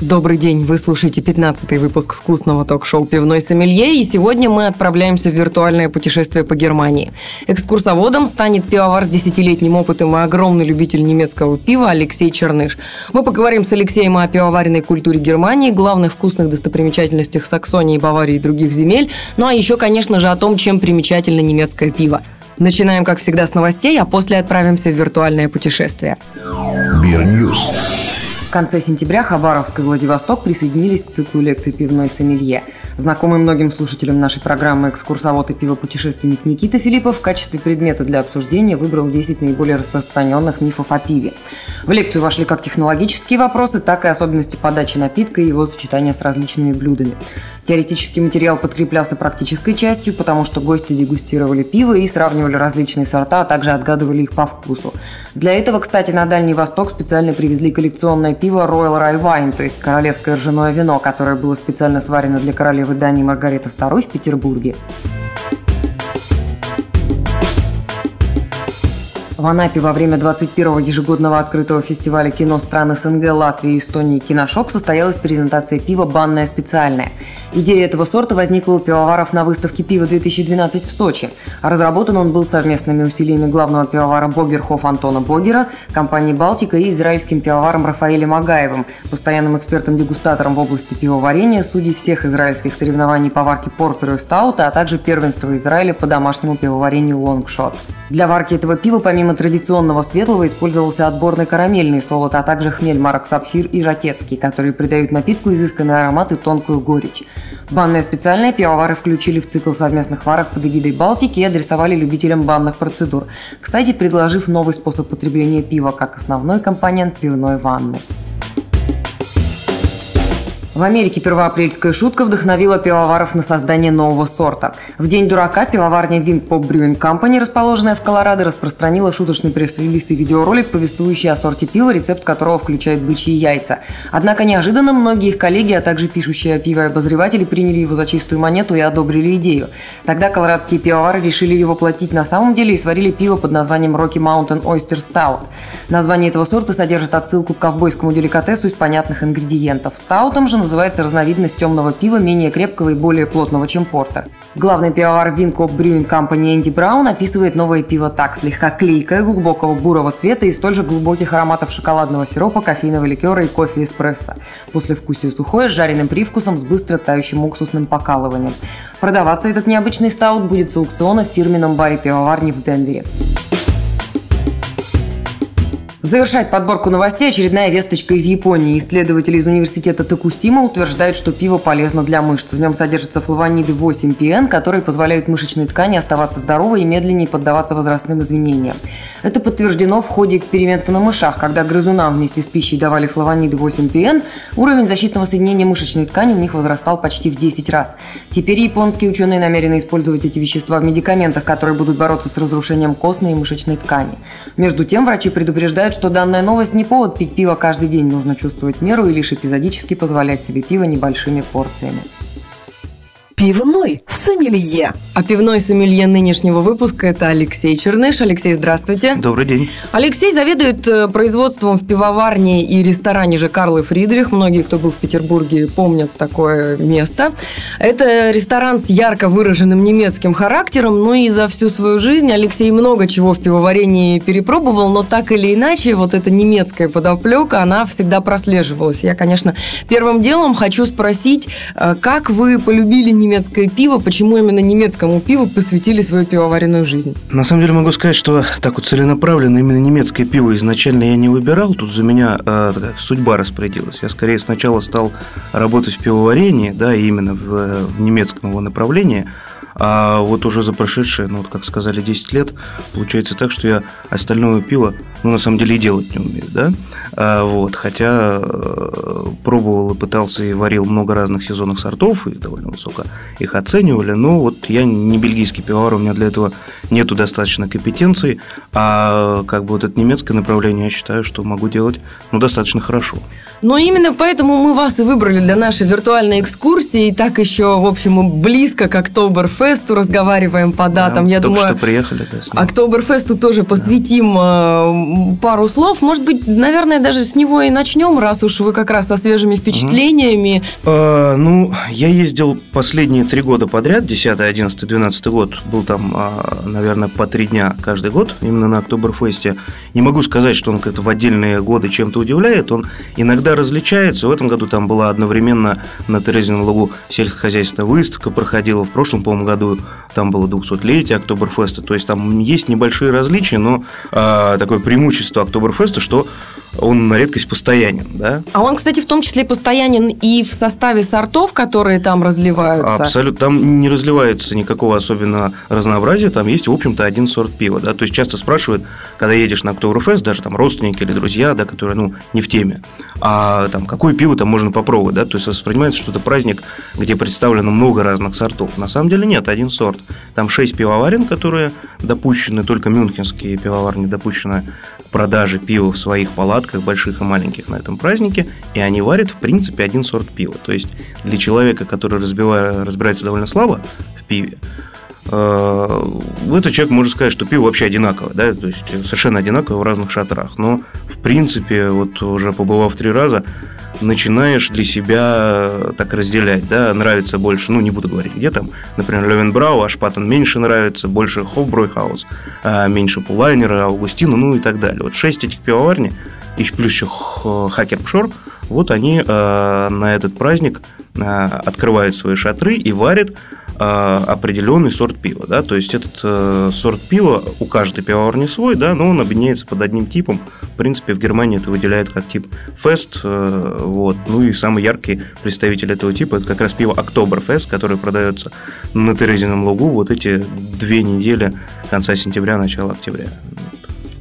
Добрый день, вы слушаете 15-й выпуск вкусного ток-шоу «Пивной сомелье», и сегодня мы отправляемся в виртуальное путешествие по Германии. Экскурсоводом станет пивовар с десятилетним опытом и огромный любитель немецкого пива Алексей Черныш. Мы поговорим с Алексеем о пивоваренной культуре Германии, главных вкусных достопримечательностях Саксонии, Баварии и других земель, ну а еще, конечно же, о том, чем примечательно немецкое пиво. Начинаем, как всегда, с новостей, а после отправимся в виртуальное путешествие. Бирньюз. В конце сентября Хабаровск и Владивосток присоединились к циклу лекций «Пивной сомелье». Знакомый многим слушателям нашей программы экскурсовод и пивопутешественник Никита Филиппов в качестве предмета для обсуждения выбрал 10 наиболее распространенных мифов о пиве. В лекцию вошли как технологические вопросы, так и особенности подачи напитка и его сочетания с различными блюдами. Теоретический материал подкреплялся практической частью, потому что гости дегустировали пиво и сравнивали различные сорта, а также отгадывали их по вкусу. Для этого, кстати, на Дальний Восток специально привезли коллекционное пиво Royal Rye Wine, то есть королевское ржаное вино, которое было специально сварено для королевы Дании Маргариты II в Петербурге. В Анапе во время 21-го ежегодного открытого фестиваля кино стран СНГ, Латвии, Эстонии «Киношок» состоялась презентация пива «Банная специальная». Идея этого сорта возникла у пивоваров на выставке «Пиво-2012» в Сочи. Разработан он был совместными усилиями главного пивовара Богерхоф Антона Богера, компании «Балтика» и израильским пивоваром Рафаэлем Агаевым, постоянным экспертом-дегустатором в области пивоварения, судей всех израильских соревнований по варке портера и стаута, а также первенства Израиля по домашнему пивоварению «Лонгшот». Для варки этого пива помимо Помимо традиционного светлого использовался отборный карамельный солод, а также хмель марок Сапфир и Жатецкий, которые придают напитку изысканный аромат и тонкую горечь. Банные специальные пивовары включили в цикл совместных варок под эгидой Балтики и адресовали любителям банных процедур, кстати, предложив новый способ потребления пива как основной компонент пивной ванны. В Америке первоапрельская шутка вдохновила пивоваров на создание нового сорта. В День дурака пивоварня Wing Pop Brewing Company, расположенная в Колорадо, распространила шуточный пресс-релиз и видеоролик, повествующий о сорте пива, рецепт которого включает бычьи яйца. Однако неожиданно многие их коллеги, а также пишущие о пиве обозреватели приняли его за чистую монету и одобрили идею. Тогда колорадские пивовары решили его платить на самом деле и сварили пиво под названием Rocky Mountain Oyster Stout. Название этого сорта содержит отсылку к ковбойскому деликатесу из понятных ингредиентов. Стаутом же называется разновидность темного пива, менее крепкого и более плотного, чем портер. Главный пивовар Винкоп Brewing Company Энди Браун описывает новое пиво так, слегка клейкое, глубокого бурого цвета и столь же глубоких ароматов шоколадного сиропа, кофейного ликера и кофе эспрессо. После вкусия сухое, с жареным привкусом, с быстро тающим уксусным покалыванием. Продаваться этот необычный стаут будет с аукциона в фирменном баре пивоварни в Денвере. Завершает подборку новостей очередная весточка из Японии. Исследователи из университета Токусима утверждают, что пиво полезно для мышц. В нем содержатся флавониды 8-ПН, которые позволяют мышечной ткани оставаться здоровой и медленнее поддаваться возрастным изменениям. Это подтверждено в ходе эксперимента на мышах, когда грызунам вместе с пищей давали флавониды 8-ПН, уровень защитного соединения мышечной ткани у них возрастал почти в 10 раз. Теперь японские ученые намерены использовать эти вещества в медикаментах, которые будут бороться с разрушением костной и мышечной ткани. Между тем, врачи предупреждают, считают, что данная новость не повод пить пиво каждый день, нужно чувствовать меру и лишь эпизодически позволять себе пиво небольшими порциями. Пивной сомелье. А пивной сомелье нынешнего выпуска – это Алексей Черныш. Алексей, здравствуйте. Добрый день. Алексей заведует э, производством в пивоварне и ресторане же Карл и Фридрих. Многие, кто был в Петербурге, помнят такое место. Это ресторан с ярко выраженным немецким характером. Ну и за всю свою жизнь Алексей много чего в пивоварении перепробовал, но так или иначе вот эта немецкая подоплека, она всегда прослеживалась. Я, конечно, первым делом хочу спросить, э, как вы полюбили немецкий немецкое пиво, почему именно немецкому пиву посвятили свою пивоваренную жизнь? На самом деле могу сказать, что так вот целенаправленно именно немецкое пиво изначально я не выбирал, тут за меня э, судьба распорядилась. Я скорее сначала стал работать в пивоварении, да, именно в, в немецком его направлении, а вот уже за прошедшие, ну, вот как сказали, 10 лет, получается так, что я остальное пиво ну, на самом деле, и делать не умеют, да, а, вот, хотя э, пробовал и пытался и варил много разных сезонных сортов, и довольно высоко их оценивали, но вот я не бельгийский пивовар, у меня для этого нету достаточно компетенций, а как бы вот это немецкое направление я считаю, что могу делать, ну, достаточно хорошо. Но именно поэтому мы вас и выбрали для нашей виртуальной экскурсии. И так еще, в общем, мы близко к Октоберфесту разговариваем по датам. Да, Я только думаю, что приехали, да. Октоберфесту тоже посвятим э, пару слов. Может быть, наверное, даже с него и начнем, раз уж вы как раз со свежими впечатлениями. А, ну, я ездил последние три года подряд, 10, 11, 12 год, был там, а, наверное, по три дня каждый год, именно на Октоберфесте. Не могу сказать, что он как-то в отдельные годы чем-то удивляет, он иногда различается. В этом году там была одновременно на Терезином лугу сельскохозяйственная выставка проходила, в прошлом, по-моему, году там было 200-летие Октоберфеста, то есть там есть небольшие различия, но а, такое преимущество Октоберфеста, что он на редкость постоянен, да? А он, кстати, в том числе постоянен и в составе сортов, которые там разливаются. Абсолютно. Там не разливается никакого особенного разнообразия. Там есть, в общем-то, один сорт пива. Да? То есть часто спрашивают, когда едешь на Октоберфест, даже там родственники или друзья, да, которые ну, не в теме, а там какое пиво там можно попробовать, да? То есть воспринимается, что это праздник, где представлено много разных сортов. На самом деле нет, один сорт. Там шесть пивоварен, которые допущены, только мюнхенские пивоварни допущены к продаже пива в своих палатках, больших и маленьких на этом празднике, и они варят, в принципе, один сорт пива. То есть для человека, который разбивая, разбирается довольно слабо в пиве, этот человек может сказать, что пиво вообще одинаковое, да, то есть совершенно одинаковое в разных шатрах. Но, в принципе, вот уже побывав три раза, начинаешь для себя так разделять, да, нравится больше, ну, не буду говорить, где там, например, Левенбрау, а Шпатен меньше нравится, больше Хофбройхаус, а меньше Пулайнера, Аугустина, ну и так далее. Вот шесть этих пивоварни, и плюс еще Хакер Пшор, вот они э, на этот праздник э, открывают свои шатры и варят э, определенный сорт пива. Да? То есть этот э, сорт пива у каждой пивоварни свой, да, но он объединяется под одним типом. В принципе, в Германии это выделяют как тип Фест. Э, вот. Ну и самый яркий представитель этого типа это как раз пиво Октоберфест, которое продается на Терезином лугу вот эти две недели конца сентября, начала октября.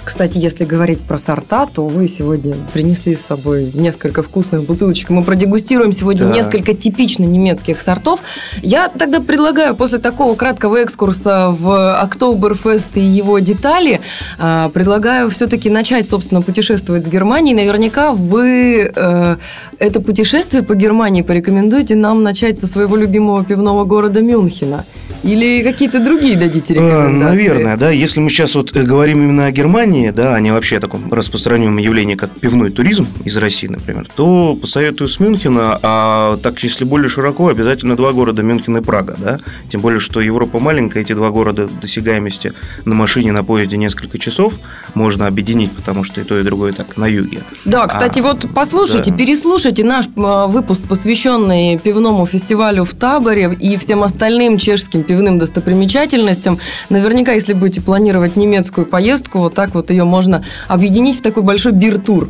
Кстати, если говорить про сорта, то вы сегодня принесли с собой несколько вкусных бутылочек. Мы продегустируем сегодня Да. несколько типично немецких сортов. Я тогда предлагаю после такого краткого экскурса в Октоберфест и его детали, а, предлагаю все-таки начать, собственно, путешествовать с Германией. Наверняка вы э, это путешествие по Германии порекомендуете нам начать со своего любимого пивного города Мюнхена. Или какие-то другие дадите Э, рекомендации? Наверное, да. Если мы сейчас вот э, говорим именно о Германии, да, а не вообще о таком распространенном явлении, как пивной туризм из России, например, то посоветую с Мюнхена, а так, если более широко, обязательно два города Мюнхен и Прага, да. Тем более, что Европа маленькая, эти два города досягаемости на машине, на поезде несколько часов можно объединить, потому что и то, и другое так на юге. Да, кстати, А, вот послушайте, да. переслушайте наш э, выпуск, посвященный пивному фестивалю в Таборе и всем остальным чешским пивным достопримечательностям. Наверняка, если будете планировать немецкую поездку, вот так вот ее можно объединить в такой большой бир-тур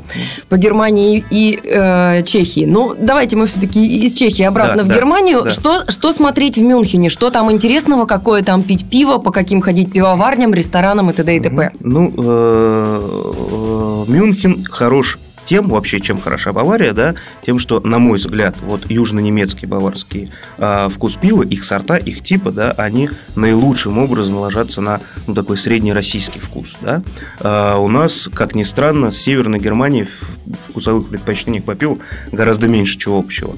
по Германии и э, Чехии. Ну, давайте мы все-таки из Чехии обратно Да, в да, Германию. да. Что, что смотреть в Мюнхене? Что там интересного? Какое там пить пиво? По каким ходить пивоварням, ресторанам и т.д. и т.п. Ну, э, Мюнхен хорош тем вообще, чем хороша Бавария, да, тем, что, на мой взгляд, вот южно-немецкий баварский а, вкус пива, их сорта, их типы, да, они наилучшим образом ложатся на ну, такой среднероссийский вкус, да. А, у нас, как ни странно, с Северной Германией в вкусовых предпочтениях по пиву гораздо меньше чего общего.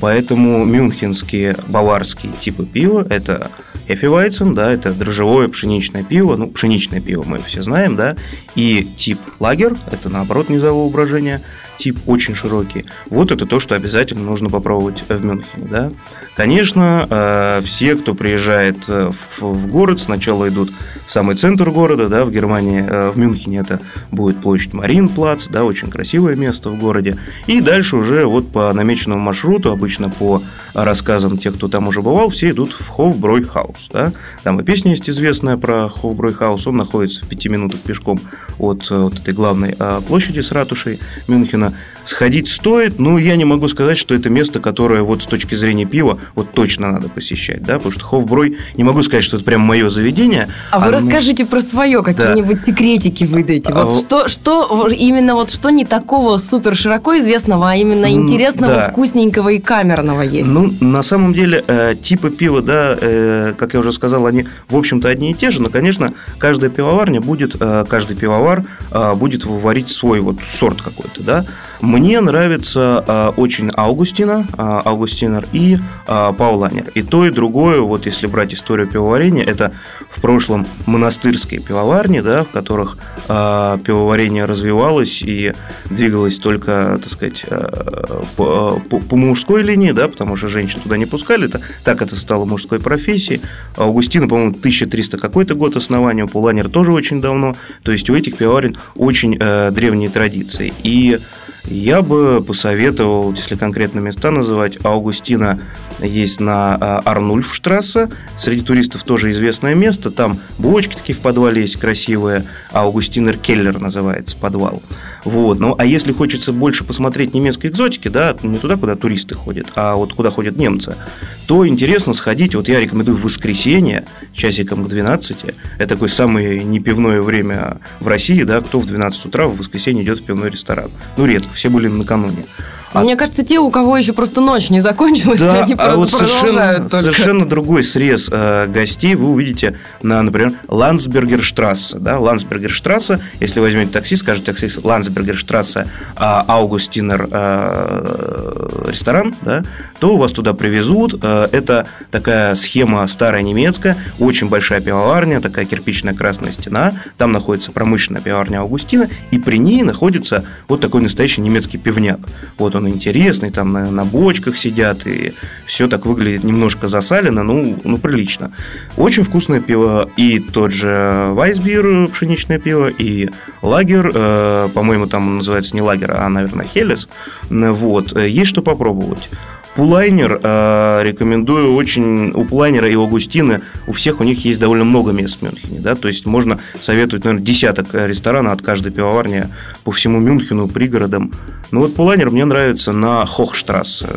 Поэтому мюнхенские, баварские типы пива – это Hefeweizen, да, это дрожжевое пшеничное пиво, ну, пшеничное пиво мы все знаем, да, и тип лагер, это наоборот низового брожения, тип очень широкий. Вот это то, что обязательно нужно попробовать в Мюнхене, да. Конечно, э, все, кто приезжает э, в, город, сначала идут в самый центр города, да, в Германии, э, в Мюнхене это будет площадь Маринплац, да, очень красивое место в городе, и дальше уже вот по намеченному маршруту, обычно по рассказам тех, кто там уже бывал, все идут в Хофбройхаус, да, там и песня есть известная про Хофбройхаус, он находится в пяти минутах пешком от, вот этой главной площади с ратушей Мюнхена сходить стоит, но я не могу сказать, что это место, которое вот с точки зрения пива вот точно надо посещать, да, потому что Хофброй, не могу сказать, что это прям мое заведение. А вы расскажите про свое, какие-нибудь да. секретики выдайте. Вот а, что, что именно вот что не такого супер широко известного, а именно интересного, да. вкусненького и камерного есть? Ну, на самом деле, э, типы пива, да, э, как я уже сказал, они, в общем-то, одни и те же, но, конечно, каждая пивоварня будет, э, каждый пивовар э, будет варить свой вот сорт какой-то, да. Мне нравится э, очень Аугустина, э, Аугустинер и э, Пауланер. И то, и другое, вот если брать историю пивоварения, это прошлом монастырские пивоварни, да, в которых э, пивоварение развивалось и двигалось только, так сказать, э, по, по, мужской линии, да, потому что женщин туда не пускали, это, так это стало мужской профессией. Аугустина, по-моему, 1300 какой-то год основания, у Пауланера тоже очень давно. То есть у этих пивоварен очень э, древние традиции. И я бы посоветовал, если конкретно места называть, Аугустина есть на а, Арнульфштрассе. Среди туристов тоже известное место. Там бочки такие в подвале есть красивые. Аугустинер Келлер называется подвал. Вот. Ну, а если хочется больше посмотреть немецкой экзотики, да, не туда, куда туристы ходят, а вот куда ходят немцы, то интересно сходить. Вот я рекомендую в воскресенье, часиком к 12. Это такое самое непивное время в России, да, кто в 12 утра в воскресенье идет в пивной ресторан. Ну, редко, все были накануне. А... Мне кажется, те, у кого еще просто ночь не закончилась, да, они а вот совершенно, только. совершенно другой срез э, гостей вы увидите на, например, Ландсбергерштрассе. Да? Ландсбергерштрассе, если возьмете такси, скажете таксист Ландсбергерштрассе э, Аугустинер э, ресторан, да, то вас туда привезут. Э, это такая схема старая немецкая, очень большая пивоварня, такая кирпичная красная стена. Там находится промышленная пивоварня Аугустина, и при ней находится вот такой настоящий немецкий пивняк. Вот он он интересный, там на, на бочках сидят, и все так выглядит немножко засалено, ну, ну прилично. Очень вкусное пиво, и тот же Вайсбир, пшеничное пиво, и лагер, э, по-моему, там называется не лагер, а, наверное, Хелес. Вот, есть что попробовать. Пулайнер э, рекомендую очень. У Пулайнера и у Агустины у всех у них есть довольно много мест в Мюнхене. Да? То есть можно советовать, наверное, десяток ресторанов от каждой пивоварни по всему Мюнхену, пригородам. Ну вот Пулайнер мне нравится на Хохштрассе.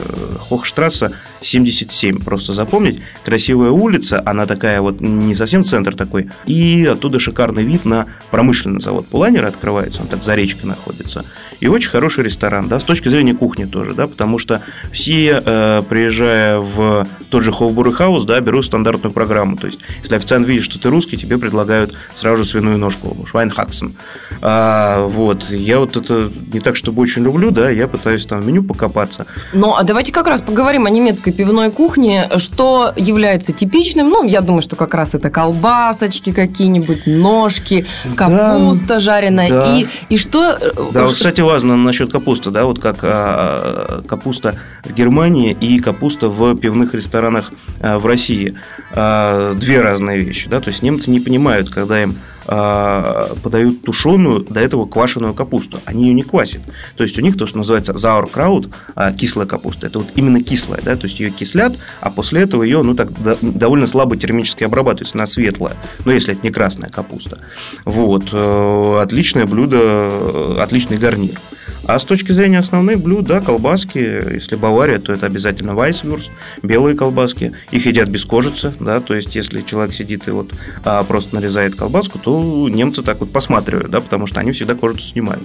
Хохштрассе 77, просто запомнить. Красивая улица, она такая вот не совсем центр такой. И оттуда шикарный вид на промышленный завод Пулайнера открывается, он так за речкой находится. И очень хороший ресторан, да, с точки зрения кухни тоже, да, потому что все э, приезжая в тот же Хофбур Хаус, да, беру стандартную программу. То есть, если официант видит, что ты русский, тебе предлагают сразу же свиную ножку, швайнхаксен. А, вот, я вот это не так, чтобы очень люблю, да, я пытаюсь там в меню покопаться. Ну, а давайте как раз поговорим о немецкой пивной кухне. Что является типичным? Ну, я думаю, что как раз это колбасочки какие-нибудь, ножки, капуста да, жареная. Да. И, и что... Э, да, вот, кстати, важно насчет капусты, да, вот как а, капуста в Германии Германии и капуста в пивных ресторанах э, в России. Э, две разные вещи. Да? То есть немцы не понимают, когда им подают тушеную, до этого квашеную капусту. Они ее не квасят. То есть у них то, что называется зауркраут, кислая капуста, это вот именно кислая. Да? То есть ее кислят, а после этого ее ну, так, довольно слабо термически обрабатывается, она светлая. Но если это не красная капуста. Вот. Отличное блюдо, отличный гарнир. А с точки зрения основных блюд, да, колбаски, если Бавария, то это обязательно вайсвюрст, белые колбаски. Их едят без кожицы, да, то есть если человек сидит и вот а, просто нарезает колбаску, то немцы так вот посматривают, да, потому что они всегда кожицу снимают.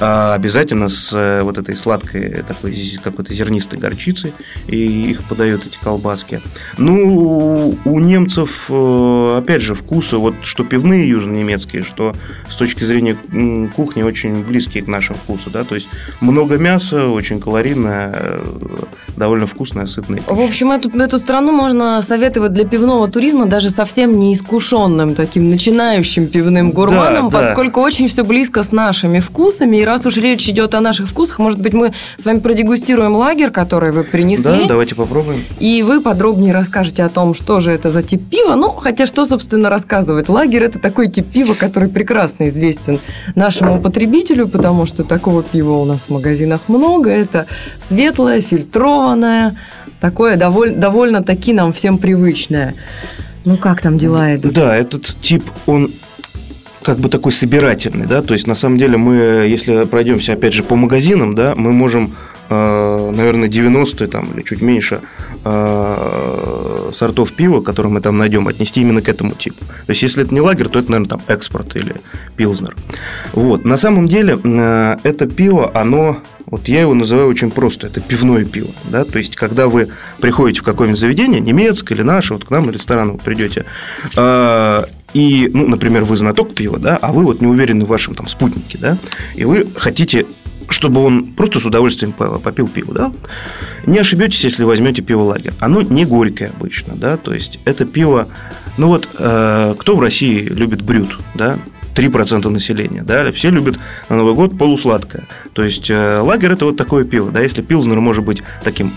А, обязательно с э, вот этой сладкой такой какой-то зернистой горчицей и их подают эти колбаски. Ну, у немцев, э, опять же, вкусы, вот что пивные южнонемецкие, что с точки зрения кухни очень близкие к нашим вкусу, да, то есть много мяса, очень калорийное, э, довольно вкусное, сытное. В общем, эту, эту страну можно советовать для пивного туризма даже совсем неискушенным, таким начинающим пивным гурманом, да, поскольку да. очень все близко с нашими вкусами. И раз уж речь идет о наших вкусах, может быть, мы с вами продегустируем лагерь, который вы принесли. Да, давайте попробуем. И вы подробнее расскажете о том, что же это за тип пива. Ну, хотя что, собственно, рассказывать. Лагерь – это такой тип пива, который прекрасно известен нашему потребителю, потому что такого пива у нас в магазинах много. Это светлое, фильтрованное, такое доволь, довольно-таки нам всем привычное. Ну, как там дела идут? Да, этот тип, он как бы такой собирательный, да, то есть на самом деле мы, если пройдемся опять же по магазинам, да, мы можем наверное, 90 там, или чуть меньше э, сортов пива, которые мы там найдем, отнести именно к этому типу. То есть, если это не лагерь, то это, наверное, там экспорт или пилзнер. Вот. На самом деле, э, это пиво, оно, вот я его называю очень просто, это пивное пиво. Да? То есть, когда вы приходите в какое-нибудь заведение, немецкое или наше, вот к нам в ресторан вы придете, и, ну, например, вы знаток пива, да, а вы вот не уверены в вашем там спутнике, да, и вы хотите чтобы он просто с удовольствием попил пиво, да? Не ошибетесь, если возьмете пиво лагерь. Оно не горькое обычно, да, то есть это пиво, ну вот, э, кто в России любит брют, да? 3% населения, да, все любят на Новый год полусладкое. То есть э, лагерь это вот такое пиво, да, если пилзнер может быть таким,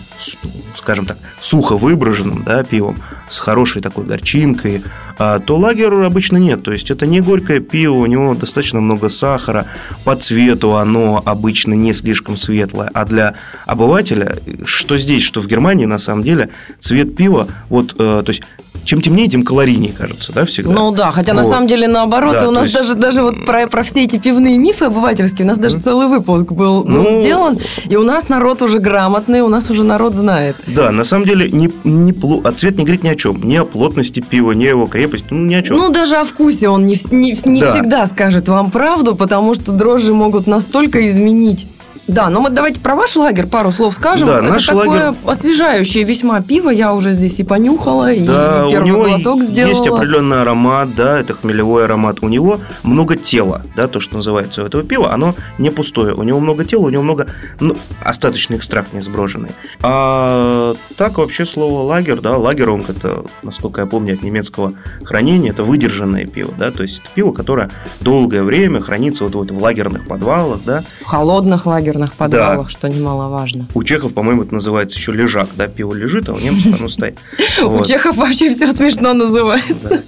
скажем так, сухо выброженным, да, пивом, с хорошей такой горчинкой, а, то лагер обычно нет. То есть это не горькое пиво, у него достаточно много сахара, по цвету оно обычно не слишком светлое, а для обывателя, что здесь, что в Германии, на самом деле, цвет пива, вот, э, то есть чем темнее, тем калорийнее, кажется, да, всегда. Ну да, хотя вот. на самом деле наоборот, да, у нас есть... даже, даже вот про, про все эти пивные мифы обывательские, у нас даже целый выпуск был, был ну... сделан, и у нас народ уже грамотный, у нас уже народ знает. Да, на самом деле не, не, а цвет не говорит ни о чем, ни о плотности пива, ни о его крепости, ну ни о чем. Ну даже о вкусе он не, не, не да. всегда скажет вам правду, потому что дрожжи могут настолько изменить да, но мы давайте про ваш лагерь пару слов скажем. Да, Это наш такое лагерь... освежающее весьма пиво. Я уже здесь и понюхала, да, и первый у него глоток сделала. есть определенный аромат, да, это хмелевой аромат. У него много тела, да, то, что называется у этого пива, оно не пустое. У него много тела, у него много ну, остаточный экстракт не сброженный. А так вообще слово лагерь, да, лагерунг, это, насколько я помню, от немецкого хранения, это выдержанное пиво, да, то есть это пиво, которое долгое время хранится вот, вот в лагерных подвалах, да. В холодных лагерях лагерных подвалах, да. что немаловажно. У чехов, по-моему, это называется еще лежак, да, пиво лежит, а у немцев оно стоит. У чехов вообще все смешно называется.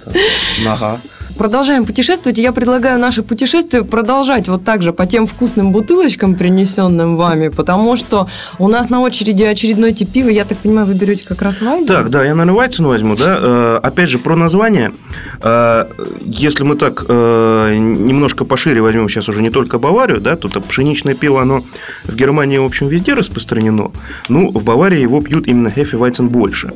Нога продолжаем путешествовать. И я предлагаю наше путешествие продолжать вот так же по тем вкусным бутылочкам, принесенным вами, потому что у нас на очереди очередной тип пива. Я так понимаю, вы берете как раз Вайзен? Так, да, я, наверное, Вайцен возьму, да. Э, опять же, про название. Э, если мы так э, немножко пошире возьмем сейчас уже не только Баварию, да, тут пшеничное пиво, оно в Германии, в общем, везде распространено. Ну, в Баварии его пьют именно Хефи Вайцен больше.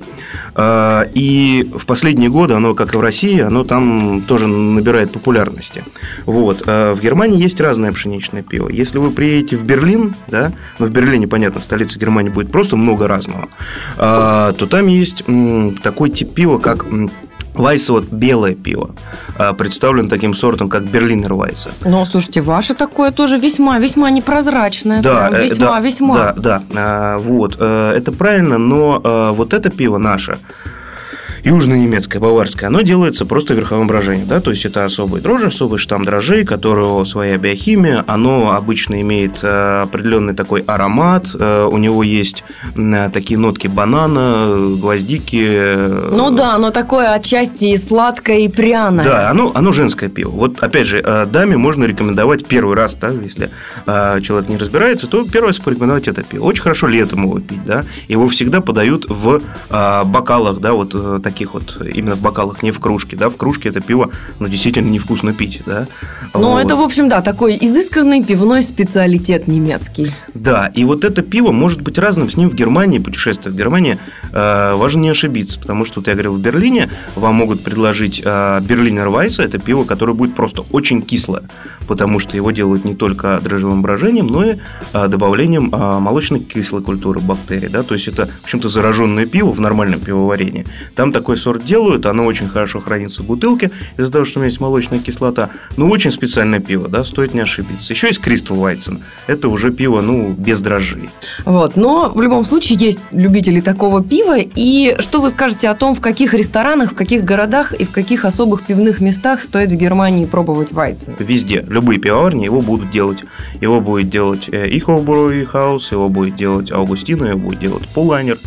И в последние годы оно, как и в России, оно там тоже набирает популярности. Вот. А в Германии есть разное пшеничное пиво. Если вы приедете в Берлин, да, ну, в Берлине, понятно, столица Германии будет просто много разного, а, то там есть такой тип пива, как Вайса вот белое пиво, а, представлен таким сортом, как Берлинер Вайса. Ну, слушайте, ваше такое тоже весьма-весьма непрозрачное. Да. Э, да, да, вот, э, это правильно, но э, вот это пиво наше, южно-немецкое, баварское, оно делается просто верховым брожением. Да? То есть, это особый дрожжи, особый штамм дрожжей, которого своя биохимия. Оно обычно имеет э, определенный такой аромат. Э, у него есть такие нотки банана, гвоздики. Ну да, оно такое отчасти и сладкое, и пряное. Да, оно, оно женское пиво. Вот, опять же, э, даме можно рекомендовать первый раз, да, если человек не разбирается, то первый раз порекомендовать это пиво. Очень хорошо летом его пить, да. Его всегда подают в бокалах, да, вот таких вот именно в бокалах, не в кружке, да, в кружке это пиво, ну, действительно невкусно пить, да. Ну, вот. это, в общем, да, такой изысканный пивной специалитет немецкий. Да, и вот это пиво может быть разным, с ним в Германии, путешествие в Германии, э, важно не ошибиться, потому что, вот я говорил, в Берлине вам могут предложить э, Берлинер Вайса, это пиво, которое будет просто очень кислое, потому что его делают не только дрожжевым брожением, но и э, добавлением э, молочной кислой культуры бактерий, да, то есть это, в общем-то, зараженное пиво в нормальном пивоварении. Там такой сорт делают, оно очень хорошо хранится в бутылке из-за того, что у меня есть молочная кислота. Ну, очень специальное пиво, да, стоит не ошибиться. Еще есть Кристал Вайцен. Это уже пиво, ну, без дрожжей. Вот, но в любом случае есть любители такого пива. И что вы скажете о том, в каких ресторанах, в каких городах и в каких особых пивных местах стоит в Германии пробовать Вайцен? Везде. Любые пивоварни его будут делать. Его будет делать э, и Хоубруи Хаус, его будет делать Аугустина, его будет делать Пулайнер.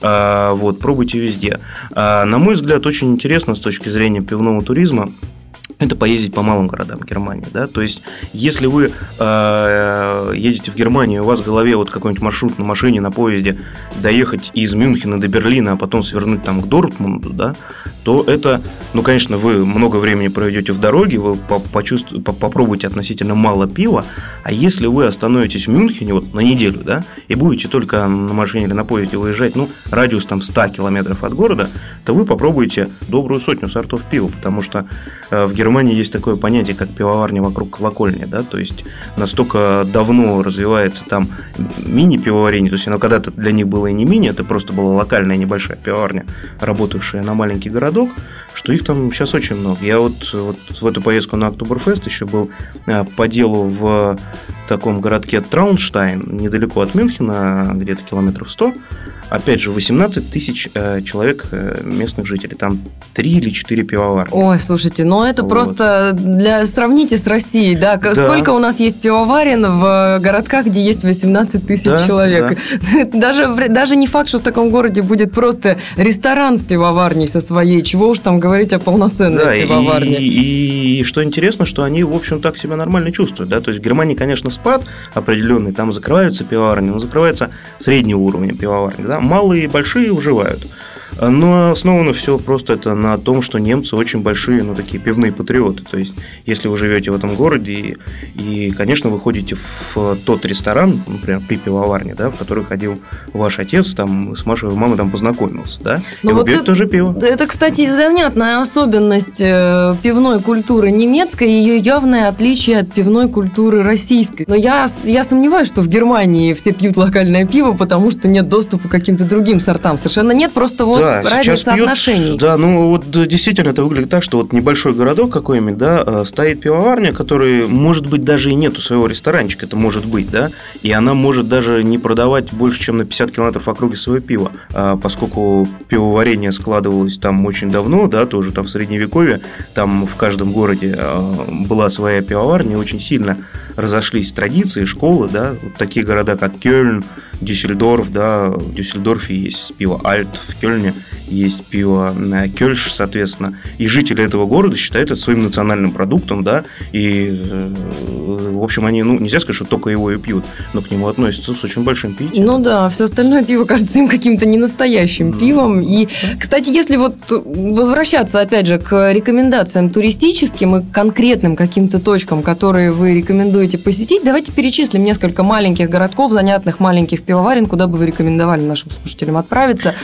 А, вот, пробуйте везде. А, на мой взгляд, очень интересно с точки зрения пивного туризма это поездить по малым городам Германии, да, то есть если вы э, едете в Германию, у вас в голове вот какой-нибудь маршрут на машине, на поезде, доехать из Мюнхена до Берлина, а потом свернуть там к Дортмунду, да, то это, ну, конечно, вы много времени проведете в дороге, вы почувствуете, попробуете относительно мало пива, а если вы остановитесь в Мюнхене вот на неделю, да, и будете только на машине или на поезде выезжать, ну, радиус там 100 километров от города, то вы попробуете добрую сотню сортов пива, потому что э, в Германии Германии есть такое понятие, как пивоварня вокруг колокольни, да, то есть настолько давно развивается там мини-пивоварение, то есть оно когда-то для них было и не мини, это просто была локальная небольшая пивоварня, работавшая на маленький городок, что их там сейчас очень много. Я вот, вот в эту поездку на Октоберфест еще был э, по делу в таком городке Траунштайн, недалеко от Мюнхена, где-то километров 100, опять же, 18 тысяч э, человек э, местных жителей. Там 3 или 4 пивоварни. Ой, слушайте, ну это вот. просто для сравните с Россией, да? да? Сколько у нас есть пивоварен в городках, где есть 18 тысяч да, человек? Да. Даже, даже не факт, что в таком городе будет просто ресторан с пивоварней со своей. Чего уж там говорить о полноценной да, пивоварне. И, и, и что интересно, что они, в общем, так себя нормально чувствуют. Да? То есть в Германии, конечно, спад определенный, там закрываются пивоварни, но закрывается среднего уровня пивоварни. Да? Малые и большие уживают. Но основано все просто это на том, что немцы очень большие, ну, такие пивные патриоты. То есть, если вы живете в этом городе и, и конечно, вы ходите в тот ресторан, например, при пивоварне, да, в который ходил ваш отец, там, с вашей мамой там познакомился, да, ну, и вот вы пьете тоже пиво. Это, кстати, занятная особенность э, пивной культуры немецкой, ее явное отличие от пивной культуры российской. Но я, я сомневаюсь, что в Германии все пьют локальное пиво, потому что нет доступа к каким-то другим сортам. Совершенно нет, просто вот да, разница пьют, отношений. Да, ну вот действительно это выглядит так, что вот небольшой городок какой-нибудь, да, э, стоит пивоварня, который, может быть, даже и нету своего ресторанчика, это может быть, да, и она может даже не продавать больше, чем на 50 километров в округе свое пиво, а поскольку пивоварение складывалось там очень давно, да, тоже там в Средневековье, там в каждом городе э, была своя пивоварня, очень сильно разошлись традиции, школы, да, вот такие города, как Кёльн, Дюссельдорф, да, в Дюссельдорфе есть пиво Альт, в Кёльне есть пиво Кёльш, соответственно, и жители этого города считают это своим национальным продуктом, да, и, э, в общем, они, ну, нельзя сказать, что только его и пьют, но к нему относятся с очень большим пиететом. Ну да, все остальное пиво кажется им каким-то ненастоящим mm. пивом, и, кстати, если вот возвращаться, опять же, к рекомендациям туристическим и конкретным каким-то точкам, которые вы рекомендуете посетить, давайте перечислим несколько маленьких городков, занятных маленьких пивоварен, куда бы вы рекомендовали нашим слушателям отправиться.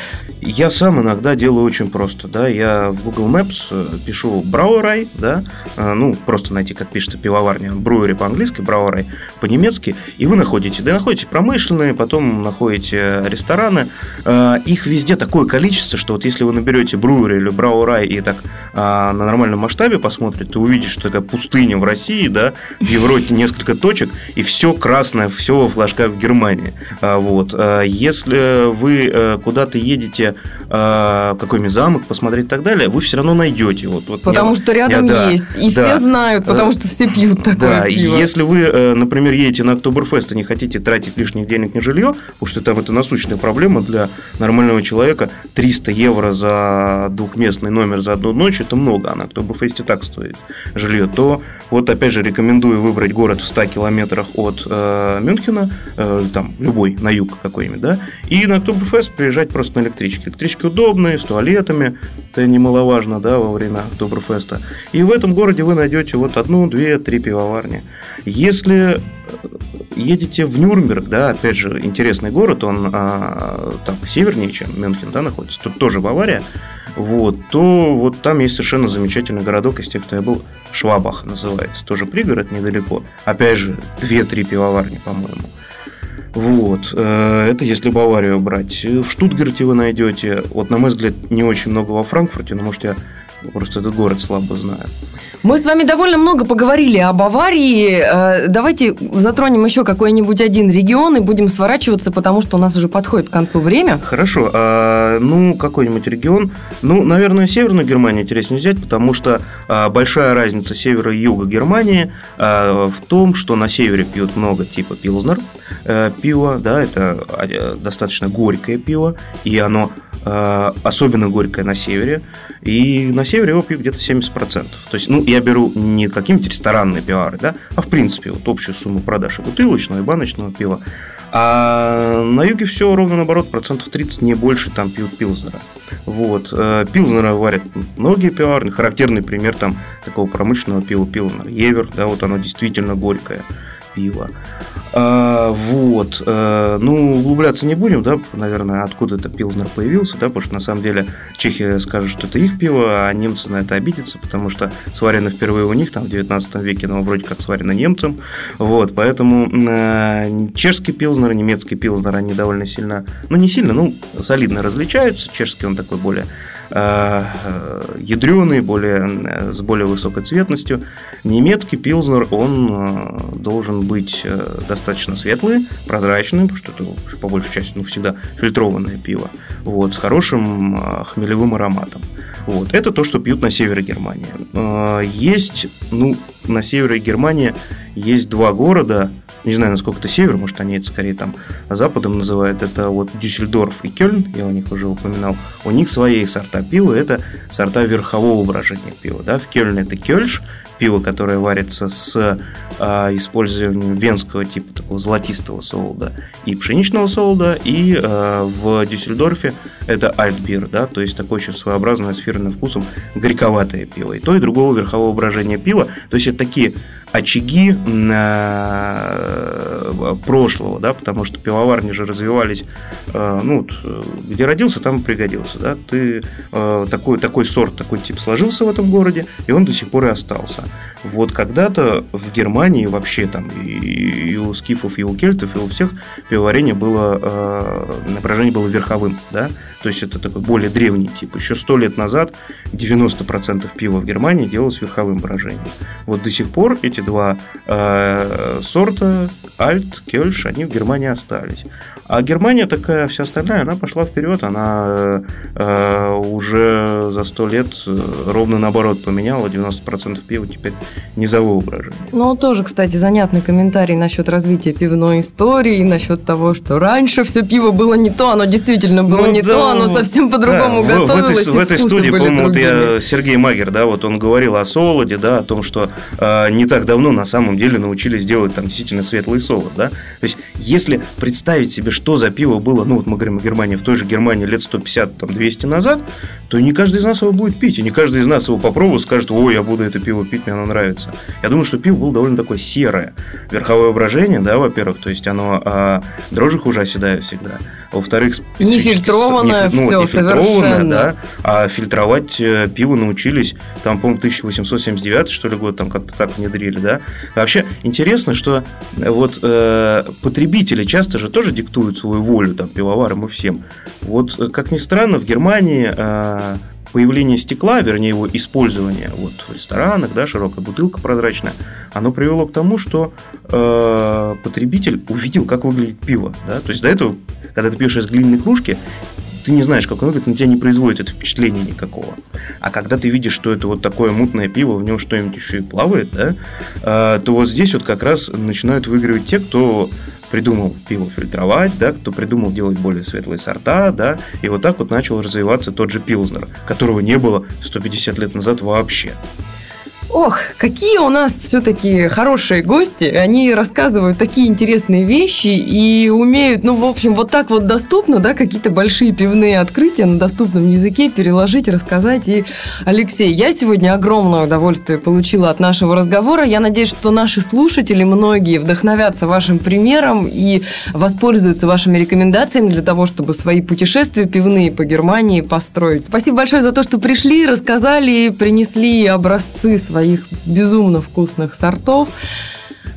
Я сам иногда делаю очень просто, да, я в Google Maps э, пишу Брауэрай, да, э, ну, просто найти, как пишется пивоварня, бруери по-английски, Брауэрай по-немецки, и вы находите, да, находите промышленные, потом находите рестораны, э, их везде такое количество, что вот если вы наберете бруери или Брауэрай и так на нормальном масштабе посмотрите, то увидите, что такая пустыня в России, да, в Европе несколько точек, и все красное, все во флажках в Германии, вот. Если вы куда-то едете э, какой-нибудь замок посмотреть и так далее, вы все равно найдете. Вот, вот потому я, что рядом я, есть, и да, все знают, потому что все пьют такое да, пиво. если вы, э, например, едете на Октоберфест и не хотите тратить лишних денег на жилье, потому что там это насущная проблема для нормального человека, 300 евро за двухместный номер за одну ночь, это много, а на Октоберфесте так стоит жилье, то вот опять же рекомендую выбрать город в 100 километрах от э, Мюнхена, э, там любой, на юг какой-нибудь, да, и на Октоберфест приезжать просто на электричке. Электрички удобные, с туалетами, это немаловажно, да, во время Октоберфеста. И в этом городе вы найдете вот одну, две, три пивоварни. Если э, едете в Нюрнберг, да, опять же, интересный город, он а, там севернее, чем Мюнхен, да, находится, тут тоже Бавария, вот, то вот там есть совершенно замечательный городок из тех, кто я был, Швабах называется, тоже пригород недалеко. Опять же, две-три пивоварни, по-моему. Вот. Э, это если Баварию брать. В Штутгарте вы найдете, вот на мой взгляд, не очень много во Франкфурте, но может я просто этот город слабо знаю. Мы с вами довольно много поговорили об Баварии. Э, давайте затронем еще какой-нибудь один регион и будем сворачиваться, потому что у нас уже подходит к концу время. Хорошо. А, ну, какой-нибудь регион. Ну, наверное, Северную Германию интереснее взять, потому что а, большая разница севера и юга Германии а, в том, что на севере пьют много типа пилзнер, пива, да, это достаточно горькое пиво, и оно э, особенно горькое на севере, и на севере его пьют где-то 70%. То есть, ну, я беру не какие-нибудь ресторанные пивары, да, а в принципе вот общую сумму продаж и бутылочного, и баночного пива. А на юге все ровно наоборот, процентов 30, не больше там пьют пилзнера. Вот. Э, пилзнера варят многие пиварни. Характерный пример там такого промышленного пива пилзнера. Евер, да, вот оно действительно горькое пива. А, вот. А, ну, углубляться не будем, да, наверное, откуда это Пилзнер появился, да, потому что на самом деле Чехия скажет, что это их пиво, а немцы на это обидятся, потому что сварено впервые у них, там, в 19 веке, но вроде как сварено немцам. Вот, поэтому э, чешский Пилзнер, немецкий Пилзнер, они довольно сильно, ну, не сильно, ну, солидно различаются. Чешский он такой более ядреный, более, э, с более высокой цветностью. Немецкий пилзнер, он э, должен быть достаточно светлый, прозрачный, потому что это по большей части ну, всегда фильтрованное пиво, вот, с хорошим хмелевым ароматом. Вот. Это то, что пьют на севере Германии. Есть, ну, на севере Германии есть два города, не знаю, насколько это север, может, они это скорее там западом называют, это вот Дюссельдорф и Кёльн, я у них уже упоминал, у них свои сорта пива, это сорта верхового брожения пива, да, в Кёльне это Кёльш, пиво, которое варится с а, использованием венского типа такого золотистого солода и пшеничного солода, и а, в Дюссельдорфе это альтбир, да, то есть такое очень своеобразное с фирменным вкусом горьковатое пиво. И то, и другого верхового брожения пива, то есть это такие очаги э, прошлого, да, потому что пивоварни же развивались, э, ну, где родился, там и пригодился, да, ты э, такой, такой сорт, такой тип сложился в этом городе, и он до сих пор и остался. Вот когда-то в Германии вообще там и, и у скифов, и у кельтов, и у всех пивоварение было, брожение было верховым, да, то есть это такой более древний тип. Еще сто лет назад 90% пива в Германии делалось верховым брожением. Вот до сих пор эти два э, сорта, Альт, Кельш, они в Германии остались. А Германия такая, вся остальная, она пошла вперед, она э, уже за сто лет э, ровно наоборот поменяла, 90% пива теперь низового брожения. Ну, тоже, кстати, занятный комментарий насчет развития пивной истории, насчет того, что раньше все пиво было не то, оно действительно было ну, не да, то, оно совсем по-другому да, готовилось. В, в этой, в этой студии, по-моему, вот я, Сергей Магер, да, вот он говорил о солоде, да, о том, что э, не так давно на самом деле научились делать там действительно светлый солод, да. То есть, если представить себе, что за пиво было, ну, вот мы говорим о Германии, в той же Германии лет 150-200 назад, то не каждый из нас его будет пить, и не каждый из нас его попробует, скажет, ой, я буду это пиво пить, мне оно нравится. Я думаю, что пиво было довольно такое серое. Верховое брожение, да, во-первых, то есть оно а, дрожжи хуже оседает всегда. Во-вторых, нефильтрованное не, ну, все, нефильтрованное, да, а фильтровать э, пиво научились, там, по-моему, 1879, что ли, год, там как-то так внедрили, да. Вообще, интересно, что вот э, потребители часто же тоже диктуют свою волю, там, пивоварам и всем. Вот, э, как ни странно, в Германии э, появление стекла, вернее его использование вот в ресторанах, да, широкая бутылка прозрачная, оно привело к тому, что э, потребитель увидел, как выглядит пиво. Да? То есть до этого, когда ты пьешь из глиняной кружки, ты не знаешь, как оно выглядит, на тебя не производит это впечатление никакого. А когда ты видишь, что это вот такое мутное пиво, в нем что-нибудь еще и плавает, да, э, то вот здесь вот как раз начинают выигрывать те, кто придумал пиво фильтровать, да, кто придумал делать более светлые сорта, да, и вот так вот начал развиваться тот же Пилзнер, которого не было 150 лет назад вообще. Ох, какие у нас все-таки хорошие гости. Они рассказывают такие интересные вещи и умеют, ну, в общем, вот так вот доступно, да, какие-то большие пивные открытия на доступном языке переложить, рассказать. И, Алексей, я сегодня огромное удовольствие получила от нашего разговора. Я надеюсь, что наши слушатели, многие, вдохновятся вашим примером и воспользуются вашими рекомендациями для того, чтобы свои путешествия пивные по Германии построить. Спасибо большое за то, что пришли, рассказали, принесли образцы своих своих безумно вкусных сортов.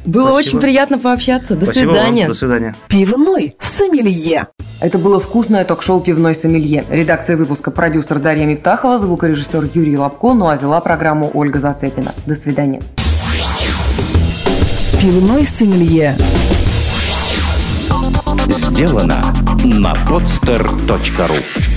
Было Спасибо. очень приятно пообщаться. До Спасибо свидания. Вам. До свидания. Пивной сомелье. Это было вкусное ток-шоу «Пивной сомелье». Редакция выпуска продюсер Дарья Миптахова, звукорежиссер Юрий Лобко, ну а вела программу Ольга Зацепина. До свидания. Пивной сомелье. Сделано на podster.ru